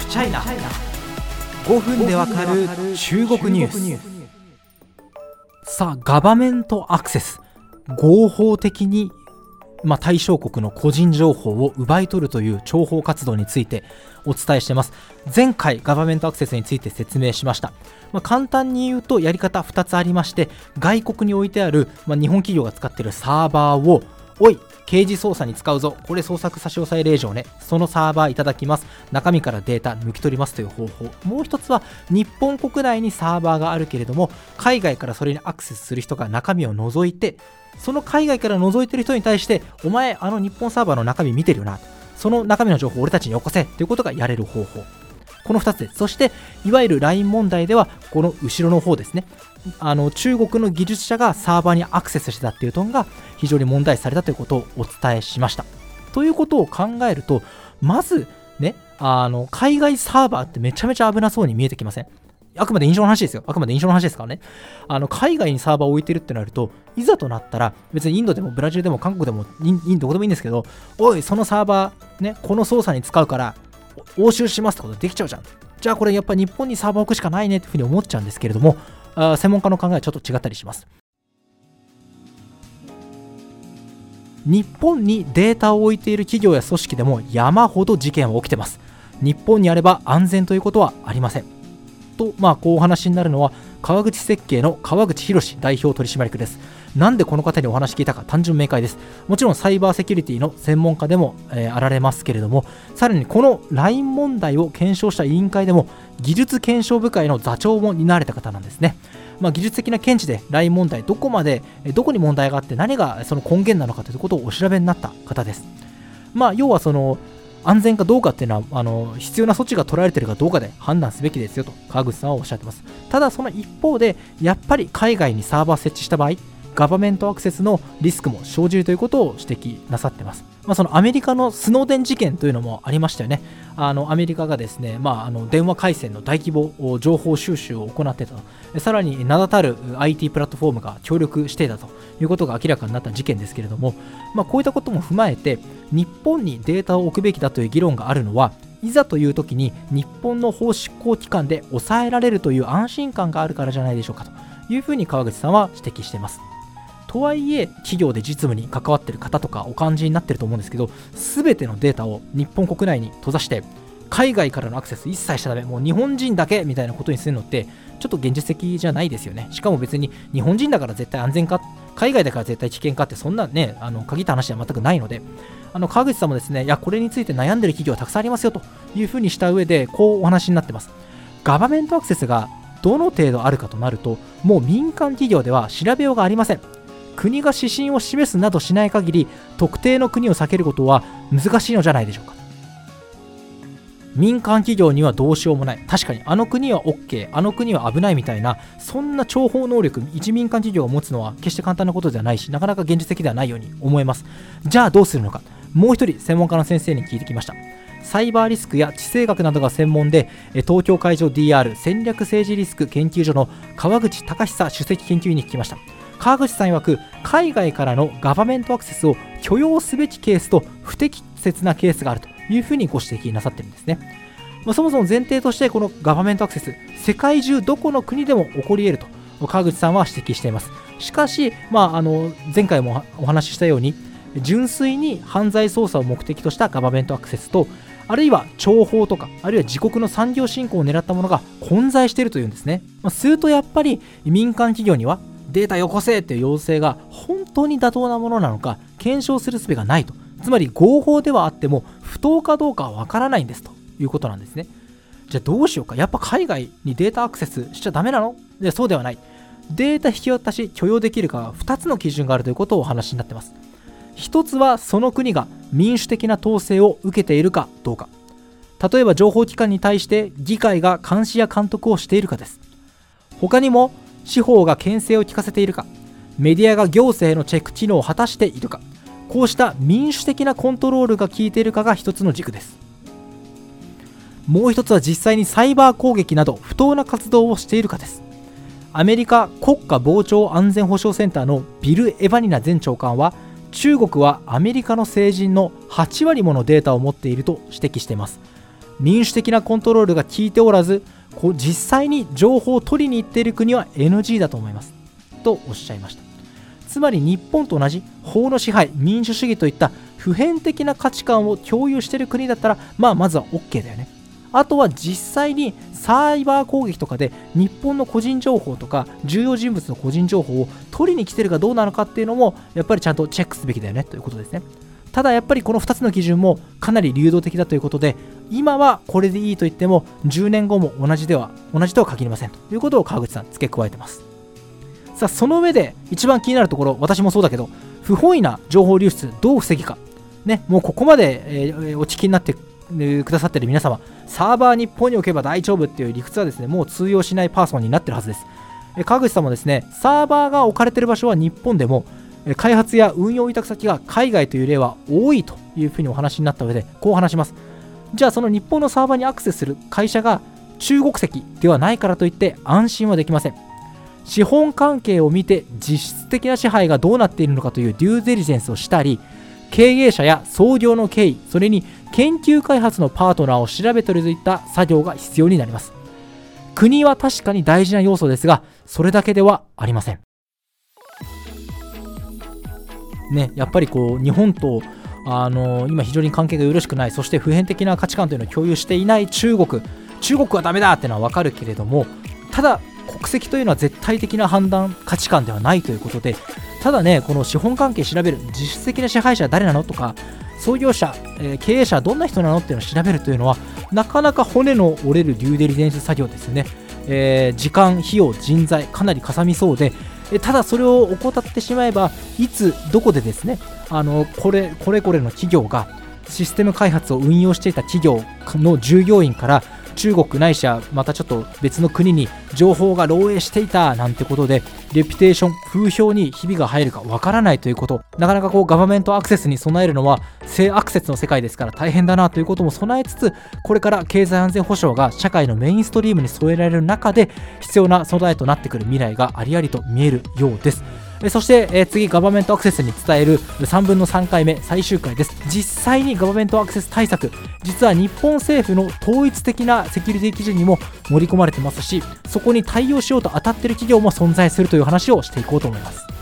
フチャイナ5分でわかる中国ニュース。さあガバメントアクセス合法的にまあ、対象国の個人情報を奪い取るという諜報活動についてお伝えしています。前回ガバメントアクセスについて説明しました、まあ、簡単に言うとやり方2つありまして外国に置いてある、まあ、日本企業が使っているサーバーをおい刑事捜査に使うぞ。これ捜索差し押さえ令状ね。そのサーバーいただきます。中身からデータ抜き取りますという方法。もう一つは日本国内にサーバーがあるけれども海外からそれにアクセスする人が中身を除いてその海外から覗いてる人に対してお前あの日本サーバーの中身見てるよな。その中身の情報を俺たちによこせ。ということがやれる方法。この2つですそしていわゆる LINE 問題ではこの後ろの方ですねあの中国の技術者がサーバーにアクセスしてたっていうのが非常に問題視されたということをお伝えしました。ということを考えるとまずねあの海外サーバーってめちゃめちゃ危なそうに見えてきません？あくまで印象の話ですよ。あくまで印象の話ですからね。あの海外にサーバーを置いてるってなると、いざとなったら、別にインドでもブラジルでも韓国でもインどこでもいいんですけど、おい、そのサーバー、ね、この操作に使うから、押収しますってことできちゃうじゃん。じゃあこれやっぱ日本にサーバー置くしかないねっていうふうに思っちゃうんですけれども、あ専門家の考えはちょっと違ったりします。日本にデータを置いている企業や組織でも山ほど事件は起きてます。日本にあれば安全ということはありません。と、まあ、こうお話になるのは川口設計の川口博代表取締役です。なんでこの方にお話聞いたか単純明快です。もちろんサイバーセキュリティの専門家でも、えー、あられますけれども、さらにこの LINE 問題を検証した委員会でも技術検証部会の座長も担われた方なんですね。まあ、技術的な見地で LINE 問題、どこまで、どこに問題があって何がその根源なのかということをお調べになった方です。まあ、要はその安全かどうかっていうのはあの必要な措置が取られているかどうかで判断すべきですよと川口さんはおっしゃってますただその一方でやっぱり海外にサーバー設置した場合ガバメントアクセスのリスクも生じるということを指摘なさってます。まあ、そのアメリカのスノーデン事件というのもありましたよね。あのアメリカがですね、まあ、あの電話回線の大規模情報収集を行ってたと、さらに名だたる IT プラットフォームが協力していたということが明らかになった事件ですけれども、まあ、こういったことも踏まえて、日本にデータを置くべきだという議論があるのは、いざという時に日本の法執行機関で抑えられるという安心感があるからじゃないでしょうかというふうに川口さんは指摘しています。とはいえ企業で実務に関わってる方とかお感じになってると思うんですけど全てのデータを日本国内に閉ざして海外からのアクセス一切しちゃダメ。もう日本人だけみたいなことにするのってちょっと現実的じゃないですよね。しかも別に日本人だから絶対安全か海外だから絶対危険かってそんなねあの限った話では全くないので。あの川口さんもですねいやこれについて悩んでる企業はたくさんありますよというふうにした上でこうお話になってます。ガバメントアクセスがどの程度あるかとなるともう民間企業では調べようがありません。国が指針を示すなどしない限り特定の国を避けることは難しいのじゃないでしょうか。民間企業にはどうしようもない。確かにあの国は OK あの国は危ないみたいなそんな諜報能力一民間企業を持つのは決して簡単なことではないしなかなか現実的ではないように思えます。じゃあどうするのか。もう一人専門家の先生に聞いてきました。サイバーリスクや地政学などが専門で東京海上 DR 戦略政治リスク研究所の川口隆久首席研究員に聞きました。川口さん曰く海外からのガバメントアクセスを許容すべきケースと不適切なケースがあるというふうにご指摘なさってるんですね。まあ、そもそも前提としてこのガバメントアクセス世界中どこの国でも起こり得ると川口さんは指摘しています。しかし、まあ、あの前回もお話ししたように純粋に犯罪捜査を目的としたガバメントアクセスとあるいは諜報とかあるいは自国の産業振興を狙ったものが混在しているというんですね、まあ、するとやっぱり民間企業にはデータよこせっていう要請が本当に妥当なものなのか検証する術がないと。つまり合法ではあっても不当かどうかはわからないんですということなんですね。じゃあどうしようか。やっぱ海外にデータアクセスしちゃダメなの？でそうではない。データ引き渡し許容できるか2つの基準があるということをお話になってます。1つはその国が民主的な統制を受けているかどうか。例えば情報機関に対して議会が監視や監督をしているかです。他にも司法が牽制を聞かせているかメディアが行政のチェック機能を果たしているかこうした民主的なコントロールが効いているかが一つの軸です。もう一つは実際にサイバー攻撃など不当な活動をしているかです。アメリカ国家防潮安全保障センターのビル・エヴァニナ前長官は中国はアメリカの成人の8割ものデータを持っていると指摘しています。民主的なコントロールが効いておらずこう実際に情報を取りに行っている国は NG だと思います。とおっしゃいました。つまり日本と同じ法の支配民主主義といった普遍的な価値観を共有している国だったらまあまずは OK だよね。あとは実際にサイバー攻撃とかで日本の個人情報とか重要人物の個人情報を取りに来てるかどうなのかっていうのもやっぱりちゃんとチェックすべきだよね。ということですね。ただやっぱりこの2つの基準もかなり流動的だということで今はこれでいいと言っても10年後も同じでは同じとは限りません。ということを川口さん付け加えてます。さあその上で一番気になるところ私もそうだけど不本意な情報流出どう防ぎか。ねもうここまで、えー、お聞きになってくださってる皆様サーバー日本に置けば大丈夫っていう理屈はですねもう通用しないパーソンになってるはずです。川口さんもですねサーバーが置かれてる場所は日本でも開発や運用委託先が海外という例は多いというふうにお話になった上でこう話します。じゃあその日本のサーバーにアクセスする会社が中国籍ではないからといって安心はできません。資本関係を見て実質的な支配がどうなっているのかというデューデリジェンスをしたり経営者や創業の経緯それに研究開発のパートナーを調べ取るといった作業が必要になります。国は確かに大事な要素ですがそれだけではありません。ねやっぱりこう日本とあの今非常に関係がよろしくないそして普遍的な価値観というのを共有していない中国。中国はダメだっていうのは分かるけれどもただ国籍というのは絶対的な判断価値観ではないということでただねこの資本関係調べる実質的な支配者は誰なのとか創業者、えー、経営者はどんな人なのっていうのを調べるというのはなかなか骨の折れるデューデリジェンス作業ですね、えー、時間費用人材かなりかさみそうでただそれを怠ってしまえばいつどこでですねあのこれこれこれの企業がシステム開発を運用していた企業の従業員から中国ないしはまたちょっと別の国に情報が漏洩していたなんてことでレピュテーション風評にひびが入るかわからないということ。なかなかこうガバメントアクセスに備えるのは性アクセスの世界ですから大変だなということも備えつつこれから経済安全保障が社会のメインストリームに添えられる中で必要な備えとなってくる未来がありありと見えるようです。そして、え次ガバメントアクセスに伝える3分の3回目最終回です。実際にガバメントアクセス対策実は日本政府の統一的なセキュリティ基準にも盛り込まれてますしそこに対応しようと当たっている企業も存在するという話をしていこうと思います。